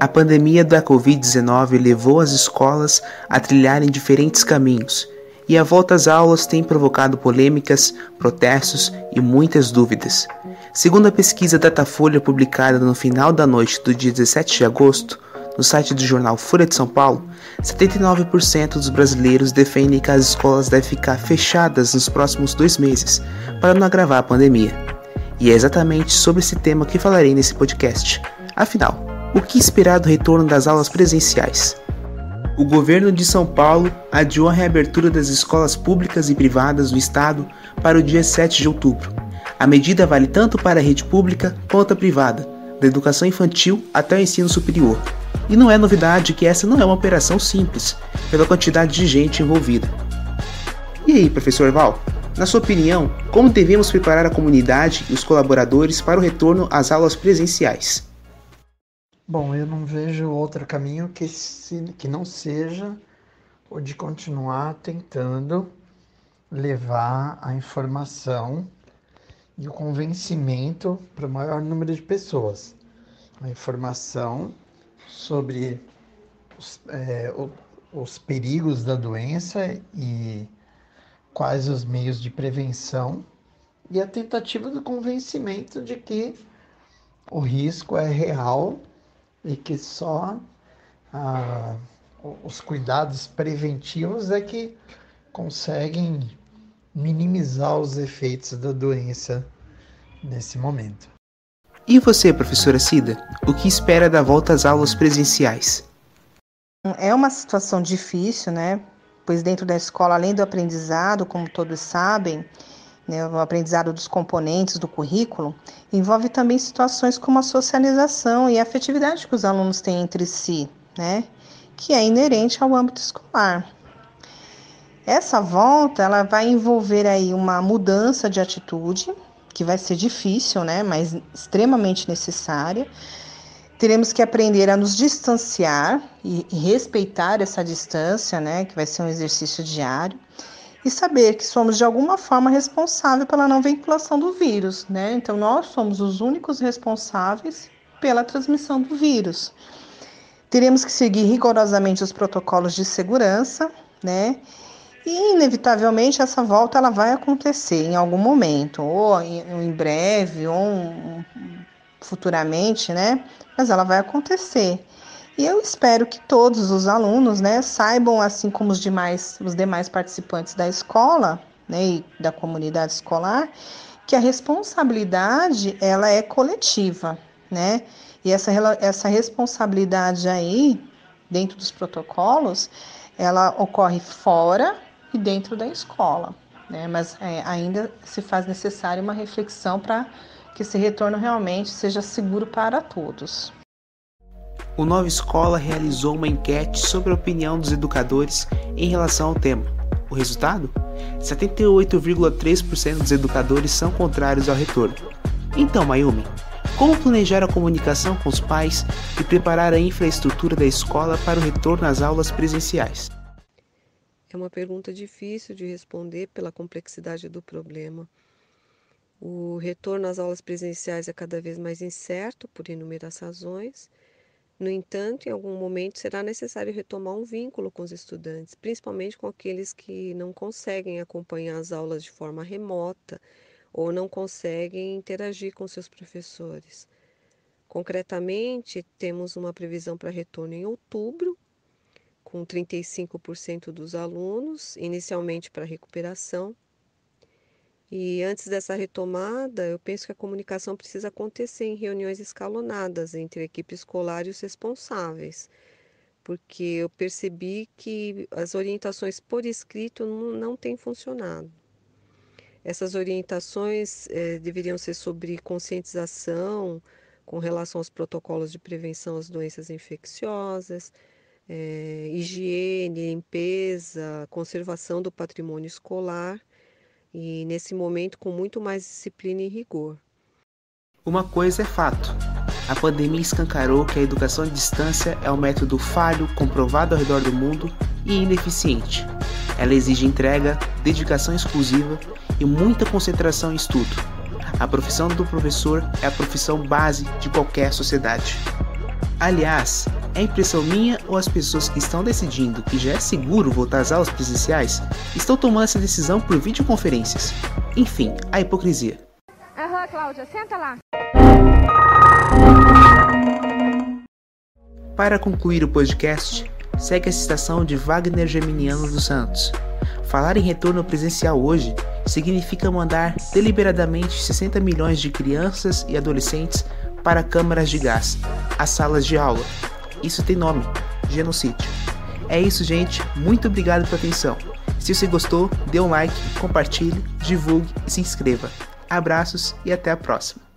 A pandemia da Covid-19 levou as escolas a trilharem diferentes caminhos, e a volta às aulas tem provocado polêmicas, protestos e muitas dúvidas. Segundo a pesquisa Datafolha publicada no final da noite do dia 17 de agosto, no site do jornal Folha de São Paulo, 79% dos brasileiros defendem que as escolas devem ficar fechadas nos próximos dois meses para não agravar a pandemia. E é exatamente sobre esse tema que falarei nesse podcast. Afinal, o que esperar do retorno das aulas presenciais? O governo de São Paulo adiou a reabertura das escolas públicas e privadas do estado para o dia 7 de outubro. A medida vale tanto para a rede pública quanto a privada, da educação infantil até o ensino superior. E não é novidade que essa não é uma operação simples, pela quantidade de gente envolvida. E aí, professor Val? Na sua opinião, como devemos preparar a comunidade e os colaboradores para o retorno às aulas presenciais? Bom, eu não vejo outro caminho que, se, que não seja o de continuar tentando levar a informação e o convencimento para o maior número de pessoas. A informação sobre os, é, os perigos da doença e quais os meios de prevenção e a tentativa do convencimento de que o risco é real e que só ah, os cuidados preventivos é que conseguem minimizar os efeitos da doença nesse momento. E você, professora Cida, o que espera da volta às aulas presenciais? É uma situação difícil, né? Pois dentro da escola, além do aprendizado, como todos sabem, né, o aprendizado dos componentes do currículo, envolve também situações como a socialização e a afetividade que os alunos têm entre si, né, que é inerente ao âmbito escolar. Essa volta ela vai envolver aí uma mudança de atitude, que vai ser difícil, né, mas extremamente necessária. Teremos que aprender a nos distanciar e respeitar essa distância, né, que vai ser um exercício diário e saber que somos de alguma forma responsáveis pela não vinculação do vírus, né? Então nós somos os únicos responsáveis pela transmissão do vírus. Teremos que seguir rigorosamente os protocolos de segurança, né? E inevitavelmente essa volta ela vai acontecer em algum momento, ou em, breve, ou futuramente, né? Mas ela vai acontecer. E eu espero que todos os alunos, né, saibam, assim como os demais, os demais participantes da escola, né, e da comunidade escolar, que a responsabilidade ela é coletiva, né? E essa, essa responsabilidade aí, dentro dos protocolos, ela ocorre fora e dentro da escola, né? Mas é, ainda se faz necessária uma reflexão para que esse retorno realmente seja seguro para todos o Nova Escola realizou uma enquete sobre a opinião dos educadores em relação ao tema. O resultado? 78,3% dos educadores são contrários ao retorno. Então, Mayumi, como planejar a comunicação com os pais e preparar a infraestrutura da escola para o retorno às aulas presenciais? É uma pergunta difícil de responder pela complexidade do problema. O retorno às aulas presenciais é cada vez mais incerto por inúmeras razões no entanto, em algum momento será necessário retomar um vínculo com os estudantes, principalmente com aqueles que não conseguem acompanhar as aulas de forma remota ou não conseguem interagir com seus professores. Concretamente, temos uma previsão para retorno em outubro, com 35% dos alunos, inicialmente para recuperação, e antes dessa retomada, eu penso que a comunicação precisa acontecer em reuniões escalonadas entre a equipe escolar e os responsáveis, porque eu percebi que as orientações por escrito não, não têm funcionado. Essas orientações eh, deveriam ser sobre conscientização com relação aos protocolos de prevenção às doenças infecciosas, eh, higiene, limpeza, conservação do patrimônio escolar e nesse momento com muito mais disciplina e rigor. Uma coisa é fato: a pandemia escancarou que a educação à distância é um método falho, comprovado ao redor do mundo e ineficiente. Ela exige entrega, dedicação exclusiva e muita concentração em estudo. A profissão do professor é a profissão base de qualquer sociedade. Aliás, é impressão minha ou as pessoas que estão decidindo que já é seguro voltar às aulas presenciais estão tomando essa decisão por videoconferências? Enfim, a hipocrisia. Aham, Cláudia, senta lá. Para concluir o podcast, segue a citação de Wagner Geminiano dos Santos. Falar em retorno presencial hoje significa mandar deliberadamente 60 milhões de crianças e adolescentes para câmaras de gás, as salas de aula. Isso tem nome: genocídio. É isso, gente. Muito obrigado pela atenção. Se você gostou, dê um like, compartilhe, divulgue e se inscreva. Abraços e até a próxima.